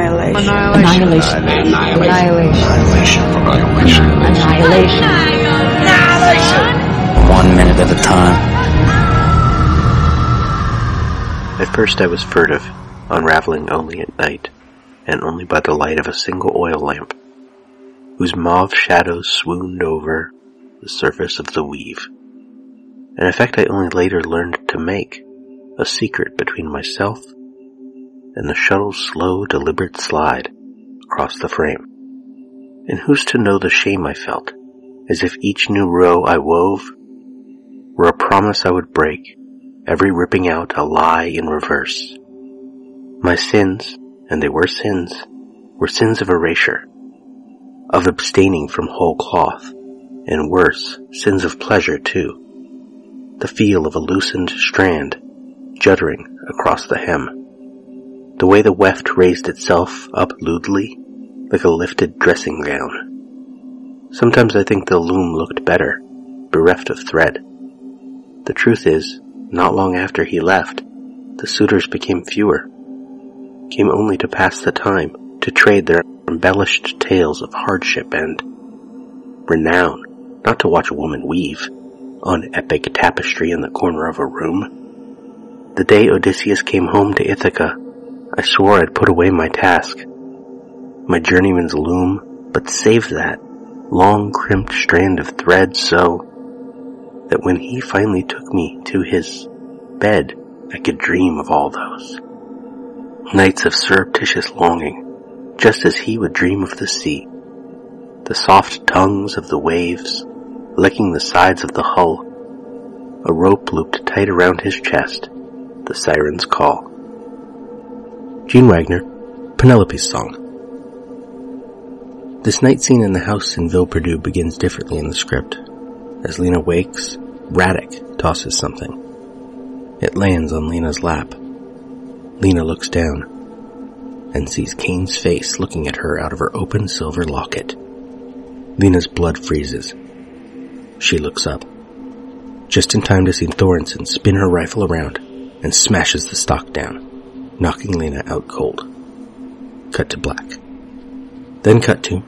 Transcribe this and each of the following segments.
Annihilation. Annihilation. Annihilation. Annihilation. Annihilation. One minute at a time. At first I was furtive, unraveling only at night, and only by the light of a single oil lamp, whose mauve shadows swooned over the surface of the weave. An effect I only later learned to make, a secret between myself and the shuttle's slow, deliberate slide across the frame. And who's to know the shame I felt, as if each new row I wove were a promise I would break, every ripping out a lie in reverse. My sins, and they were sins, were sins of erasure, of abstaining from whole cloth, and worse, sins of pleasure too. The feel of a loosened strand juddering across the hem. The way the weft raised itself up lewdly, like a lifted dressing gown. Sometimes I think the loom looked better, bereft of thread. The truth is, not long after he left, the suitors became fewer, came only to pass the time, to trade their embellished tales of hardship and renown, not to watch a woman weave on epic tapestry in the corner of a room. The day Odysseus came home to Ithaca, I swore I'd put away my task, my journeyman's loom, but save that long crimped strand of thread so that when he finally took me to his bed, I could dream of all those. Nights of surreptitious longing, just as he would dream of the sea. The soft tongues of the waves, licking the sides of the hull. A rope looped tight around his chest, the siren's call. Gene Wagner, Penelope's Song. This night scene in the house in Ville Perdue begins differently in the script. As Lena wakes, Radek tosses something. It lands on Lena's lap. Lena looks down and sees Kane's face looking at her out of her open silver locket. Lena's blood freezes. She looks up, just in time to see Thorensen spin her rifle around and smashes the stock down, knocking Lena out cold. Cut to black. Then cut to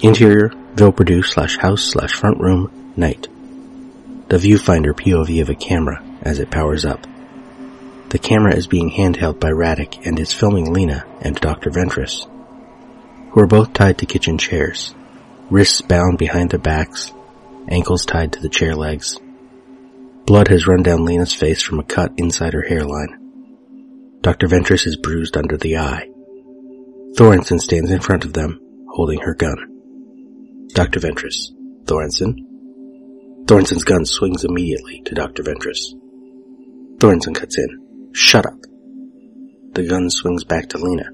interior Ville Perdue slash house slash front room night. The viewfinder POV of a camera as it powers up. The camera is being handheld by Radek and is filming Lena and Dr. Ventress, who are both tied to kitchen chairs, wrists bound behind their backs, ankles tied to the chair legs. Blood has run down Lena's face from a cut inside her hairline. Dr. Ventress is bruised under the eye. Thorensen stands in front of them, holding her gun. Dr. Ventress. Thorensen. Thorensen's gun swings immediately to Dr. Ventress. Thorensen cuts in. Shut up. The gun swings back to Lena.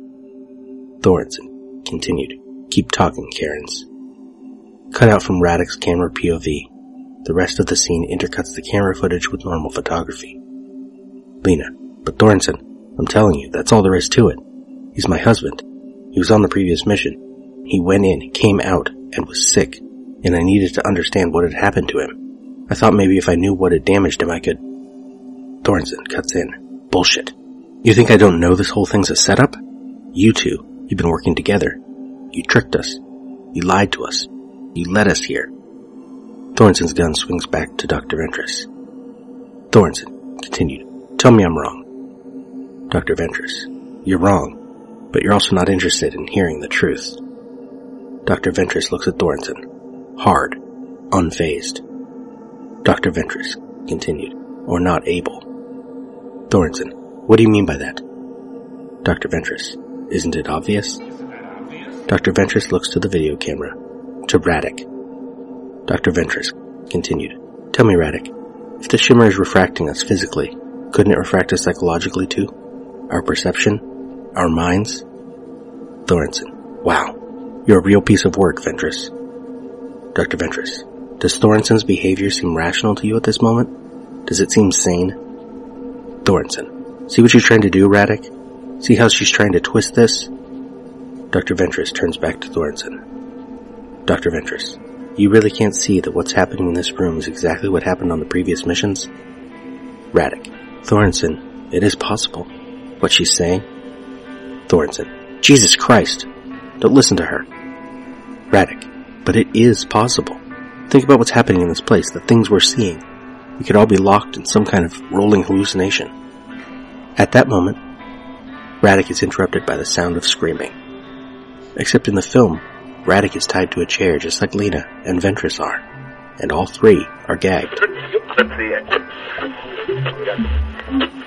Thorensen continued. Keep talking, Karens. Cut out from Radek's camera POV. The rest of the scene intercuts the camera footage with normal photography. Lena. But Thorensen, I'm telling you, that's all there is to it. He's my husband. He was on the previous mission. He went in, came out, and was sick, and I needed to understand what had happened to him. I thought maybe if I knew what had damaged him I could... Thorensen cuts in. Bullshit. You think I don't know this whole thing's a setup? You two, you've been working together. You tricked us. You lied to us. You led us here. Thorensen's gun swings back to Dr. Ventress. Thorensen continued. Tell me I'm wrong. Dr. Ventress. You're wrong but you're also not interested in hearing the truth. Dr. Ventress looks at Thorensen, hard, unfazed. Dr. Ventress continued, or not able. Thorensen, what do you mean by that? Dr. Ventress, isn't it obvious? Dr. Ventress looks to the video camera, to Radek. Dr. Ventress continued, Tell me, Radek, if the shimmer is refracting us physically, couldn't it refract us psychologically too? Our perception? Our minds? Thorensen. Wow. You're a real piece of work, Ventress. Dr. Ventress. Does Thorensen's behavior seem rational to you at this moment? Does it seem sane? Thorensen. See what she's trying to do, Radek? See how she's trying to twist this? Dr. Ventress turns back to Thorensen. Dr. Ventress. You really can't see that what's happening in this room is exactly what happened on the previous missions? Radek. Thorensen. It is possible. What she's saying? Thorensen. Jesus Christ! Don't listen to her. Radek, but it is possible. Think about what's happening in this place, the things we're seeing. We could all be locked in some kind of rolling hallucination. At that moment, Radek is interrupted by the sound of screaming. Except in the film, Radek is tied to a chair just like Lena and Ventress are, and all three are gagged.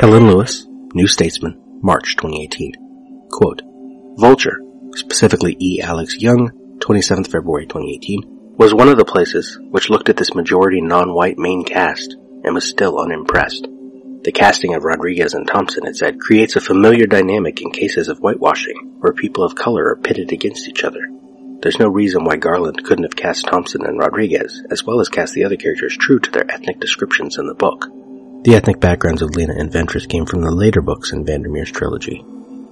Helen Lewis, New Statesman, March 2018. Quote, Vulture, specifically E. Alex Jung, 27th February 2018, was one of the places which looked at this majority non-white main cast and was still unimpressed. The casting of Rodriguez and Thompson, it said, creates a familiar dynamic in cases of whitewashing, where people of color are pitted against each other. There's no reason why Garland couldn't have cast Thompson and Rodriguez, as well as cast the other characters true to their ethnic descriptions in the book. The ethnic backgrounds of Lena and Ventress came from the later books in Vandermeer's trilogy.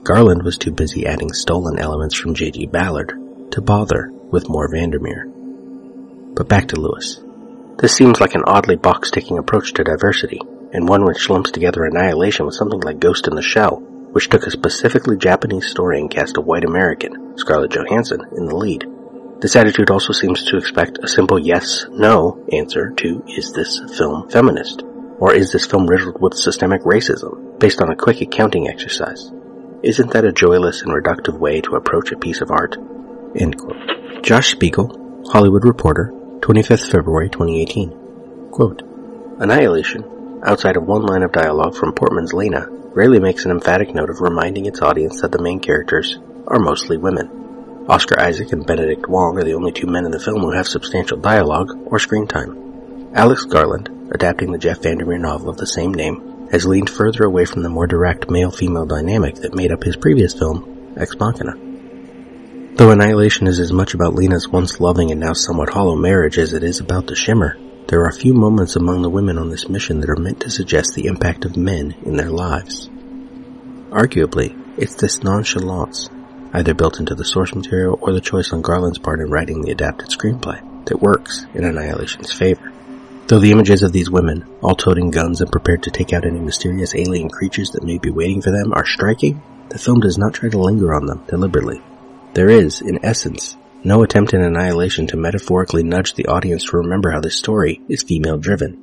Garland was too busy adding stolen elements from J.G. Ballard to bother with more Vandermeer. But back to Lewis. This seems like an oddly box-ticking approach to diversity, and one which lumps together Annihilation with something like Ghost in the Shell, which took a specifically Japanese story and cast a white American, Scarlett Johansson, in the lead. This attitude also seems to expect a simple yes-no answer to is this film feminist? Or is this film riddled with systemic racism, based on a quick accounting exercise? Isn't that a joyless and reductive way to approach a piece of art? Josh Spiegel, Hollywood Reporter, 25th February 2018. Quote, Annihilation, outside of one line of dialogue from Portman's Lena, rarely makes an emphatic note of reminding its audience that the main characters are mostly women. Oscar Isaac and Benedict Wong are the only two men in the film who have substantial dialogue or screen time. Alex Garland, adapting the Jeff Vandermeer novel of the same name, has leaned further away from the more direct male-female dynamic that made up his previous film, Ex Machina. Though Annihilation is as much about Lena's once loving and now somewhat hollow marriage as it is about the Shimmer, there are few moments among the women on this mission that are meant to suggest the impact of men in their lives. Arguably, it's this nonchalance, either built into the source material or the choice on Garland's part in writing the adapted screenplay, that works in Annihilation's favor. Though the images of these women, all toting guns and prepared to take out any mysterious alien creatures that may be waiting for them, are striking, the film does not try to linger on them deliberately. There is, in essence, no attempt in Annihilation to metaphorically nudge the audience to remember how this story is female driven.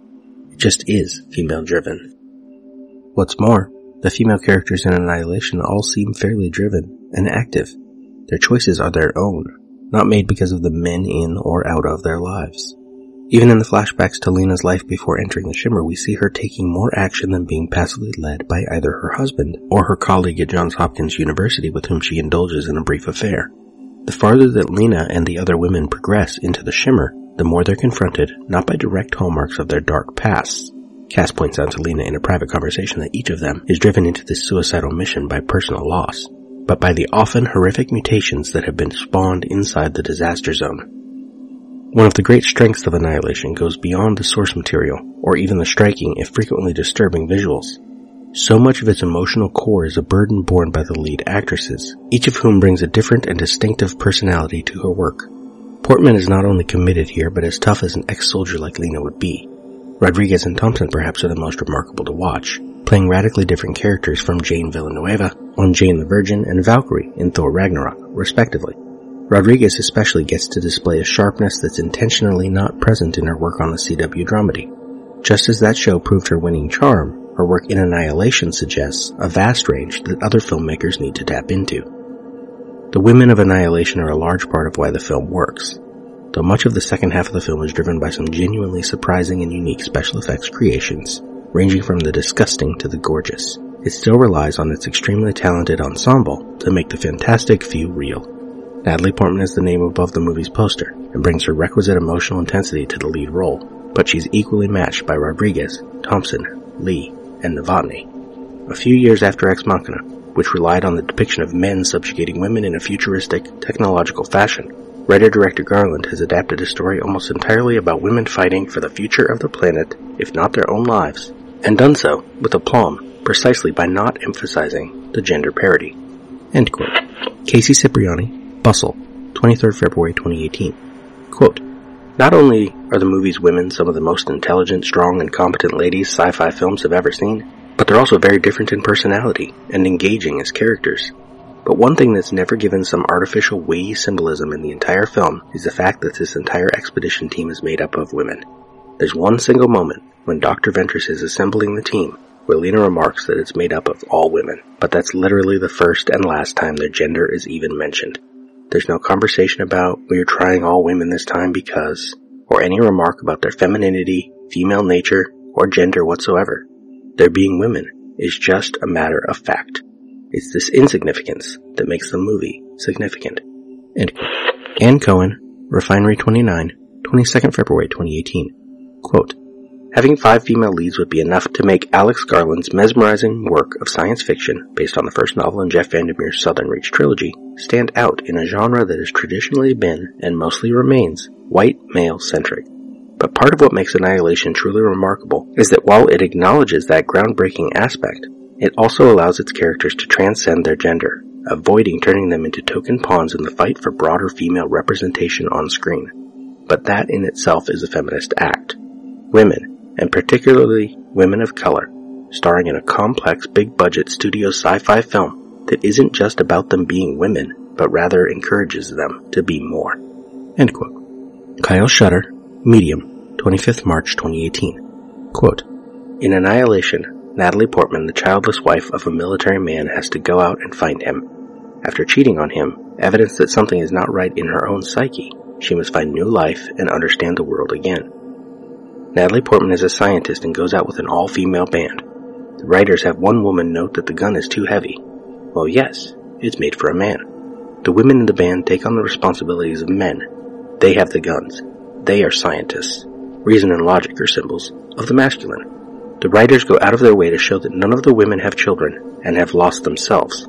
It just is female driven. What's more, the female characters in Annihilation all seem fairly driven and active. Their choices are their own, not made because of the men in or out of their lives. Even in the flashbacks to Lena's life before entering the Shimmer, we see her taking more action than being passively led by either her husband or her colleague at Johns Hopkins University with whom she indulges in a brief affair. The farther that Lena and the other women progress into the Shimmer, the more they're confronted not by direct hallmarks of their dark pasts. Cass points out to Lena in a private conversation that each of them is driven into this suicidal mission by personal loss, but by the often horrific mutations that have been spawned inside the disaster zone one of the great strengths of Annihilation goes beyond the source material, or even the striking, if frequently disturbing, visuals. So much of its emotional core is a burden borne by the lead actresses, each of whom brings a different and distinctive personality to her work. Portman is not only committed here, but as tough as an ex-soldier like Lena would be. Rodriguez and Thompson perhaps are the most remarkable to watch, playing radically different characters from Jane Villanueva on Jane the Virgin and Valkyrie in Thor Ragnarok, respectively. Rodriguez especially gets to display a sharpness that's intentionally not present in her work on the CW dramedy. Just as that show proved her winning charm, her work in Annihilation suggests a vast range that other filmmakers need to tap into. The women of Annihilation are a large part of why the film works, though much of the second half of the film is driven by some genuinely surprising and unique special effects creations, ranging from the disgusting to the gorgeous. It still relies on its extremely talented ensemble to make the fantastic feel real. Natalie Portman is the name above the movie's poster and brings her requisite emotional intensity to the lead role, but she's equally matched by Rodriguez, Thompson, Lee, and Novotny. A few years after Ex Machina, which relied on the depiction of men subjugating women in a futuristic, technological fashion. Writer-director Garland has adapted a story almost entirely about women fighting for the future of the planet, if not their own lives, and done so with aplomb, precisely by not emphasizing the gender parity. Casey Cipriani, Bustle, 23rd February 2018. Quote, Not only are the movie's women some of the most intelligent, strong, and competent ladies sci-fi films have ever seen, but they're also very different in personality and engaging as characters. But one thing that's never given some artificial weighty symbolism in the entire film is the fact that this entire expedition team is made up of women. There's one single moment when Dr. Ventress is assembling the team where Lena remarks that it's made up of all women, but that's literally the first and last time their gender is even mentioned. There's no conversation about we're trying all women this time because, or any remark about their femininity, female nature, or gender whatsoever. Their being women is just a matter of fact. It's this insignificance that makes the movie significant. And quote. Anne Cohen, Refinery 29, 22nd February 2018. Quote, Having five female leads would be enough to make Alex Garland's mesmerizing work of science fiction, based on the first novel in Jeff Vandermeer's Southern Reach trilogy, stand out in a genre that has traditionally been, and mostly remains, white male centric. But part of what makes Annihilation truly remarkable is that while it acknowledges that groundbreaking aspect, it also allows its characters to transcend their gender, avoiding turning them into token pawns in the fight for broader female representation on screen. But that in itself is a feminist act. Women, and particularly women of color, starring in a complex big budget studio sci-fi film that isn't just about them being women, but rather encourages them to be more. End quote. Kyle Shutter, Medium, 25th March 2018. Quote, In Annihilation, Natalie Portman, the childless wife of a military man, has to go out and find him. After cheating on him, evidence that something is not right in her own psyche, she must find new life and understand the world again. Natalie Portman is a scientist and goes out with an all-female band. The writers have one woman note that the gun is too heavy. Well, yes, it's made for a man. The women in the band take on the responsibilities of men. They have the guns. They are scientists. Reason and logic are symbols of the masculine. The writers go out of their way to show that none of the women have children and have lost themselves.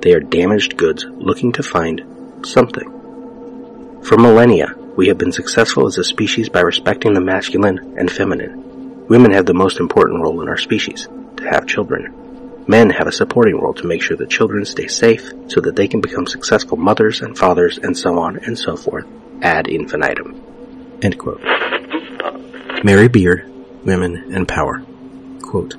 They are damaged goods looking to find something. For millennia, we have been successful as a species by respecting the masculine and feminine. Women have the most important role in our species, to have children. Men have a supporting role to make sure that children stay safe so that they can become successful mothers and fathers and so on and so forth ad infinitum. End quote. Mary Beard, Women and Power. Quote,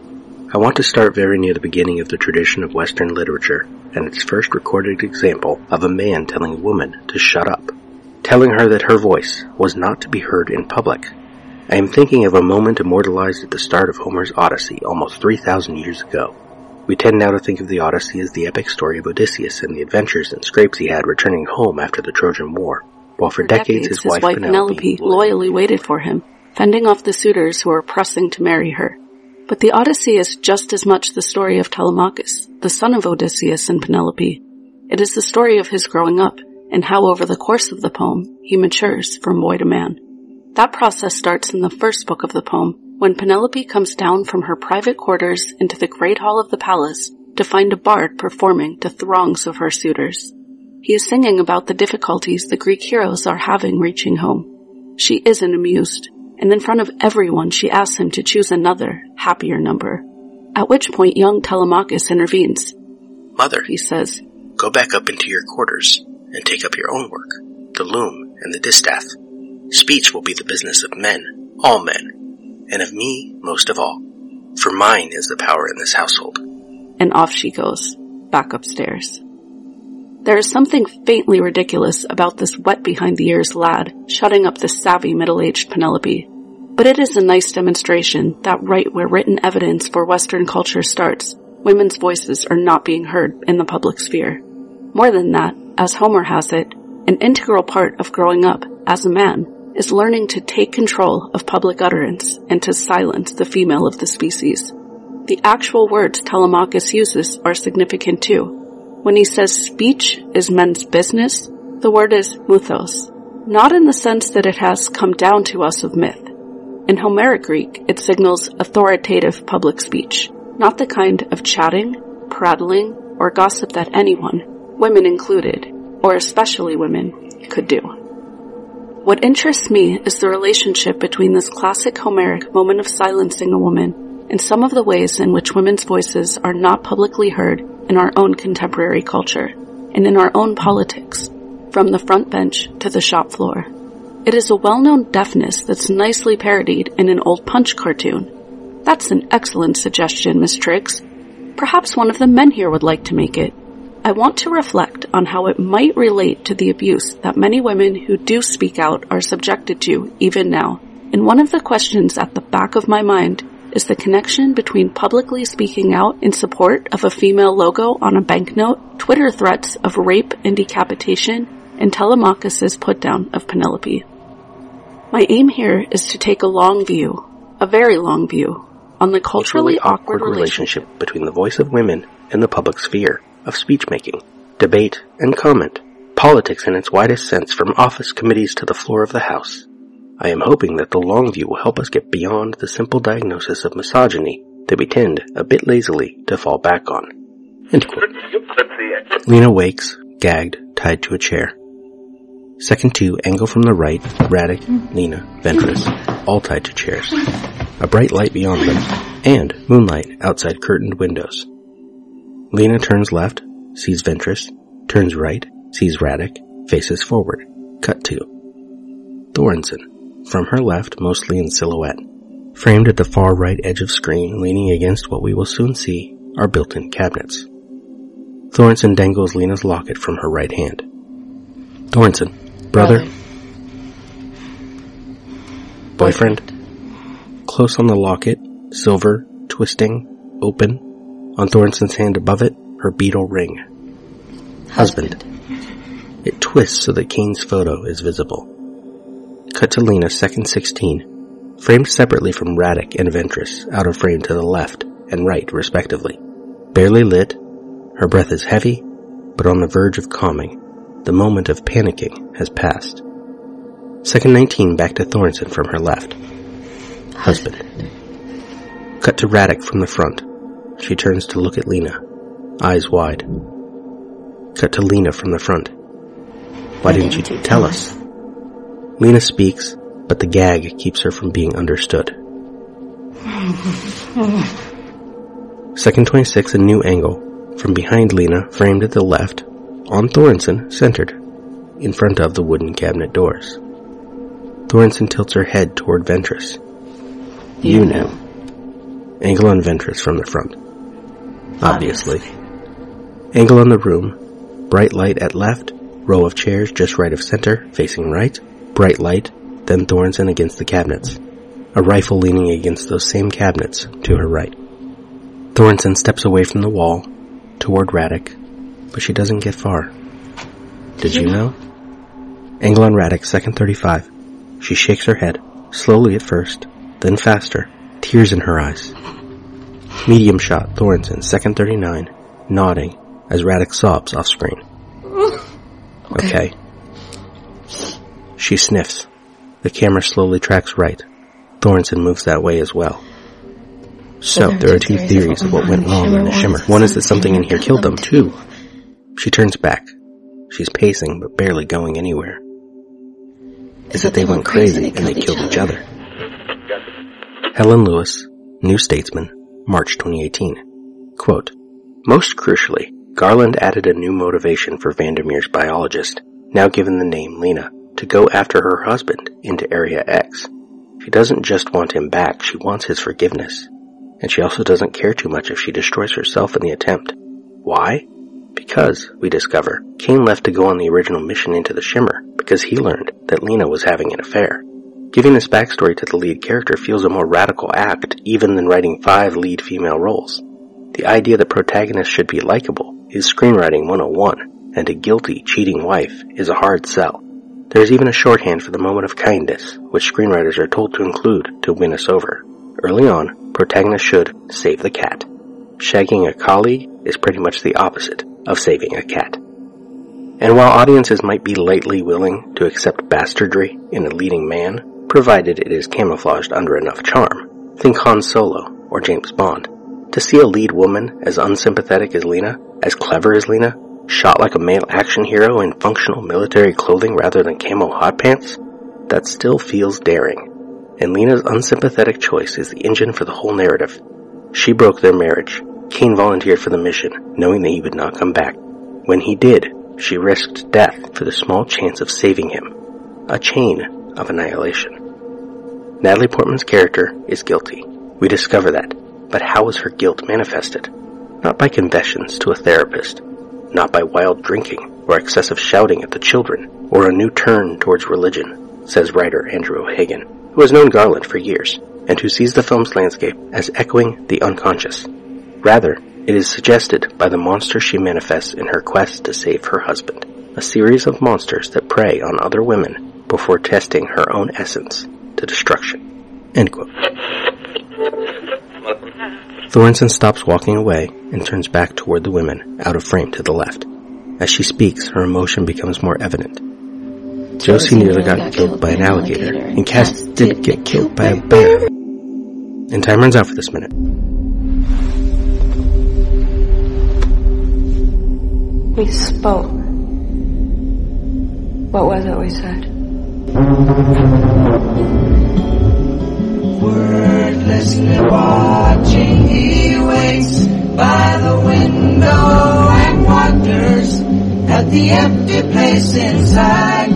I want to start very near the beginning of the tradition of Western literature and its first recorded example of a man telling a woman to shut up, telling her that her voice was not to be heard in public. I am thinking of a moment immortalized at the start of Homer's Odyssey almost 3,000 years ago. We tend now to think of the Odyssey as the epic story of Odysseus and the adventures and scrapes he had returning home after the Trojan War, while for, For decades, decades, his, wife, Penelope, loyally waited for him, fending off the suitors who were pressing to marry her. But the Odyssey is just as much the story of Telemachus, the son of Odysseus and Penelope. It is the story of his growing up and how over the course of the poem he matures from boy to man. That process starts in the first book of the poem when Penelope comes down from her private quarters into the great hall of the palace to find a bard performing to throngs of her suitors. He is singing about the difficulties the Greek heroes are having reaching home. She isn't amused and in front of everyone she asks him to choose another, happier number. At which point young Telemachus intervenes. Mother, He says, go back up into your quarters and take up your own work, the loom and the distaff. Speech will be the business of men, all men, and of me most of all, for mine is the power in this household. and off she goes, back upstairs. There is something faintly ridiculous about this wet behind the ears lad shutting up the savvy middle-aged Penelope. But it is a nice demonstration that right where written evidence for Western culture starts, women's voices are not being heard in the public sphere. More than that, as Homer has it, an integral part of growing up as a man is learning to take control of public utterance and to silence the female of the species. The actual words Telemachus uses are significant too. When he says speech is men's business, the word is muthos, not in the sense that it has come down to us of myth. In Homeric Greek, it signals authoritative public speech, not the kind of chatting, prattling, or gossip that anyone, women included, or especially women, could do. What interests me is the relationship between this classic Homeric moment of silencing a woman and some of the ways in which women's voices are not publicly heard in our own contemporary culture and in our own politics, from the front bench to the shop floor. It is a well-known deafness that's nicely parodied in an old Punch cartoon. That's an excellent suggestion, Miss Triggs. Perhaps one of the men here would like to make it. I want to reflect on how it might relate to the abuse that many women who do speak out are subjected to even now. And one of the questions at the back of my mind is the connection between publicly speaking out in support of a female logo on a banknote, Twitter threats of rape and decapitation, and Telemachus's putdown of Penelope. My aim here is to take a long view, a very long view, on the culturally awkward relationship between the voice of women and the public sphere of speech making, debate, and comment, politics in its widest sense from office committees to the floor of the House. I am hoping that the long view will help us get beyond the simple diagnosis of misogyny that we tend, a bit lazily, to fall back on. Lena wakes, gagged, tied to a chair. Second two angle from the right, Radek, Lena, Ventress, all tied to chairs. A bright light beyond them, and moonlight outside curtained windows. Lena turns left, sees Ventress, turns right, sees Radek, faces forward. Cut to. Thorensen, from her left, mostly in silhouette. Framed at the far right edge of screen, leaning against what we will soon see are built-in cabinets. Thorensen dangles Lena's locket from her right hand. Thorensen, brother, brother. boyfriend. Close on the locket, silver, twisting, open, on Thorensen's hand above it, her beetle ring. Husband. Husband. It twists so that Kane's photo is visible. Cut to Lena, second 16, framed separately from Radek and Ventress, out of frame to the left and right, respectively. Barely lit, her breath is heavy, but on the verge of calming. The moment of panicking has passed. Second 19 back to Thorensen from her left. Husband. Cut to Radek from the front. She turns to look at Lena, eyes wide. Cut to Lena from the front. Why didn't you tell us? Lena speaks, but the gag keeps her from being understood. Second 26, a new angle. From behind Lena, framed at the left, on Thorensen, centered, in front of the wooden cabinet doors. Thorensen tilts her head toward Ventress. You know. Angle on Ventress from the front obviously. Angle on the room, bright light at left, row of chairs just right of center, facing right, bright light, then Thorensen against the cabinets. A rifle leaning against those same cabinets to her right. Thorensen steps away from the wall, toward Radek, but she doesn't get far. Did you know? Angle on Radek, second 35. She shakes her head, slowly at first, then faster, tears in her eyes. Medium shot, Thorensen, second 39, nodding as Radek sobs off screen. Okay. okay. She sniffs. The camera slowly tracks right. Thorensen moves that way as well. So, there are two theories of what went wrong in the shimmer. One is that something in here killed them, too. She turns back. She's pacing, but barely going anywhere. Is that they went crazy and they killed each other. Helen Lewis, New Statesman, March 2018. Quote, Most crucially, Garland added a new motivation for Vandermeer's biologist, now given the name Lena, to go after her husband into Area X. She doesn't just want him back, she wants his forgiveness. And she also doesn't care too much if she destroys herself in the attempt. Why? Because, we discover, Kane left to go on the original mission into the Shimmer because he learned that Lena was having an affair. Giving this backstory to the lead character feels a more radical act even than writing five lead female roles. The idea that protagonists should be likable is screenwriting 101, and a guilty, cheating wife is a hard sell. There's even a shorthand for the moment of kindness, which screenwriters are told to include to win us over. Early on, protagonists should save the cat. Shagging a colleague is pretty much the opposite of saving a cat. And while audiences might be lightly willing to accept bastardry in a leading man, provided it is camouflaged under enough charm. Think Han Solo or James Bond. To see a lead woman as unsympathetic as Lena As clever as Lena? Shot like a male action hero in functional military clothing rather than camo hot pants? That still feels daring. And Lena's unsympathetic choice is the engine for the whole narrative. She broke their marriage. Kane volunteered for the mission, knowing that he would not come back. When he did, she risked death for the small chance of saving him. A chain of annihilation. Natalie Portman's character is guilty. We discover that. But how is her guilt manifested? Not by confessions to a therapist, not by wild drinking or excessive shouting at the children, or a new turn towards religion, says writer Andrew O'Hagan, who has known Garland for years, and who sees the film's landscape as echoing the unconscious. Rather, it is suggested by the monster she manifests in her quest to save her husband, a series of monsters that prey on other women before testing her own essence to destruction. End quote. Thorensen stops walking away and turns back toward the women, out of frame to the left. As she speaks, her emotion becomes more evident. Josie nearly got killed by an alligator, and Cass did get killed by a bear. And time runs out for this minute. We spoke. What was it we said? Wordlessly watching, he waits by the window and wonders at the empty place inside.